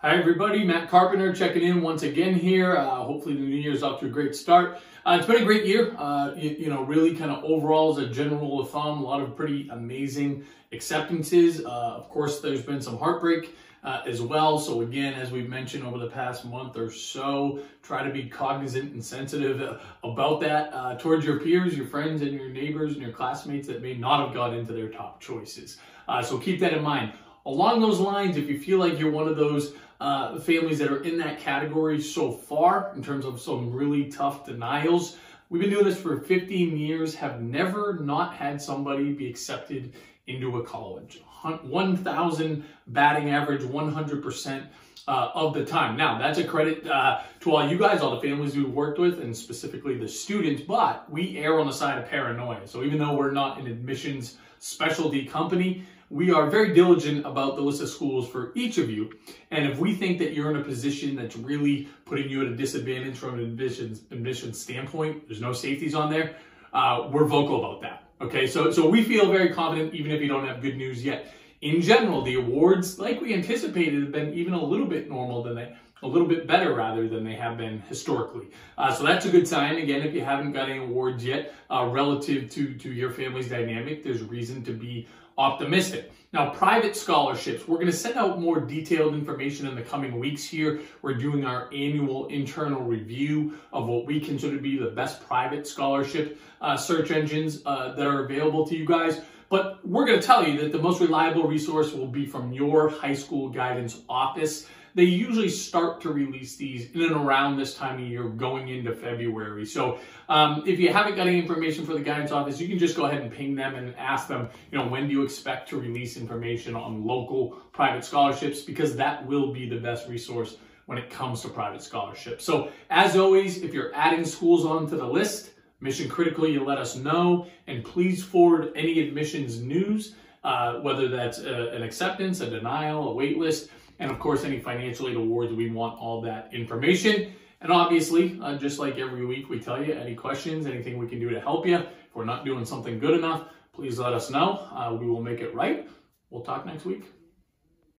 Hi, everybody. Matt Carpenter checking in once again here. Uh, hopefully, the new year's off to a great start. Uh, it's been a great year. Uh, you, you, know, really kind of overall as a general rule of thumb, a lot of pretty amazing acceptances. Uh, of course, there's been some heartbreak uh, as well. So, again, as we've mentioned over the past month or so, try to be cognizant and sensitive about that uh, towards your peers, your friends, and your neighbors and your classmates that may not have got into their top choices. so, keep that in mind. Along those lines, if you feel like you're one of those uh, families that are in that category so far, in terms of some really tough denials, we've been doing this for 15 years, have never not had somebody be accepted into a college. 1,000 batting average, 100%. Uh, of the time. Now, that's a credit uh, to all you guys, all the families we've worked with, and specifically the students, but we err on the side of paranoia. So even though we're not an admissions specialty company, we are very diligent about the list of schools for each of you. And if we think that you're in a position that's really putting you at a disadvantage from an admissions, admissions standpoint, there's no safeties on there, uh, we're vocal about that. Okay, so, so we feel very confident even if you don't have good news yet. In general, the awards, like we anticipated, have been even a little bit normal than they, a little bit better rather than they have been historically. Uh, so that's a good sign. Again, if you haven't got any awards yet uh, relative to, to your family's dynamic, there's reason to be optimistic. Now, private scholarships, we're going to send out more detailed information in the coming weeks here. We're doing our annual internal review of what we consider to be the best private scholarship uh, search engines uh, that are available to you guys. But we're going to tell you that the most reliable resource will be from your high school guidance office. They usually start to release these in and around this time of year going into February. So um, if you haven't got any information for the guidance office, you can just go ahead and ping them and ask them, you know, when do you expect to release information on local private scholarships? Because that will be the best resource when it comes to private scholarships. So as always, if you're adding schools onto the list, mission critically, you let us know and please forward any admissions news, uh, whether that's a, uh, an acceptance, a denial, a wait list, and of course, any financial aid awards, we want all that information. And obviously, uh, just like every week, we tell you any questions, anything we can do to help you. If we're not doing something good enough, please let us know. Uh, we will make it right. We'll talk next week.